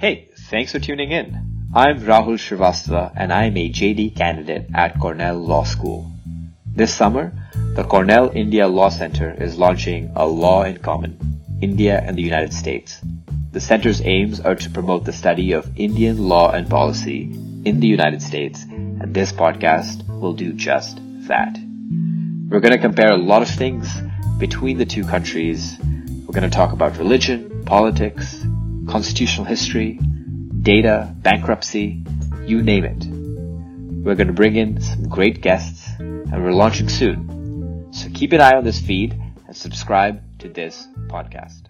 Hey, thanks for tuning in. I'm Rahul Srivastava and I'm a JD candidate at Cornell Law School. This summer, the Cornell India Law Center is launching a Law in Common, India and the United States. The center's aims are to promote the study of Indian law and policy in the United States, and this podcast will do just that. We're going to compare a lot of things between the two countries. We're going to talk about religion, politics, constitutional history, data, bankruptcy, you name it. We're going to bring in some great guests and we're launching soon. So keep an eye on this feed and subscribe to this podcast.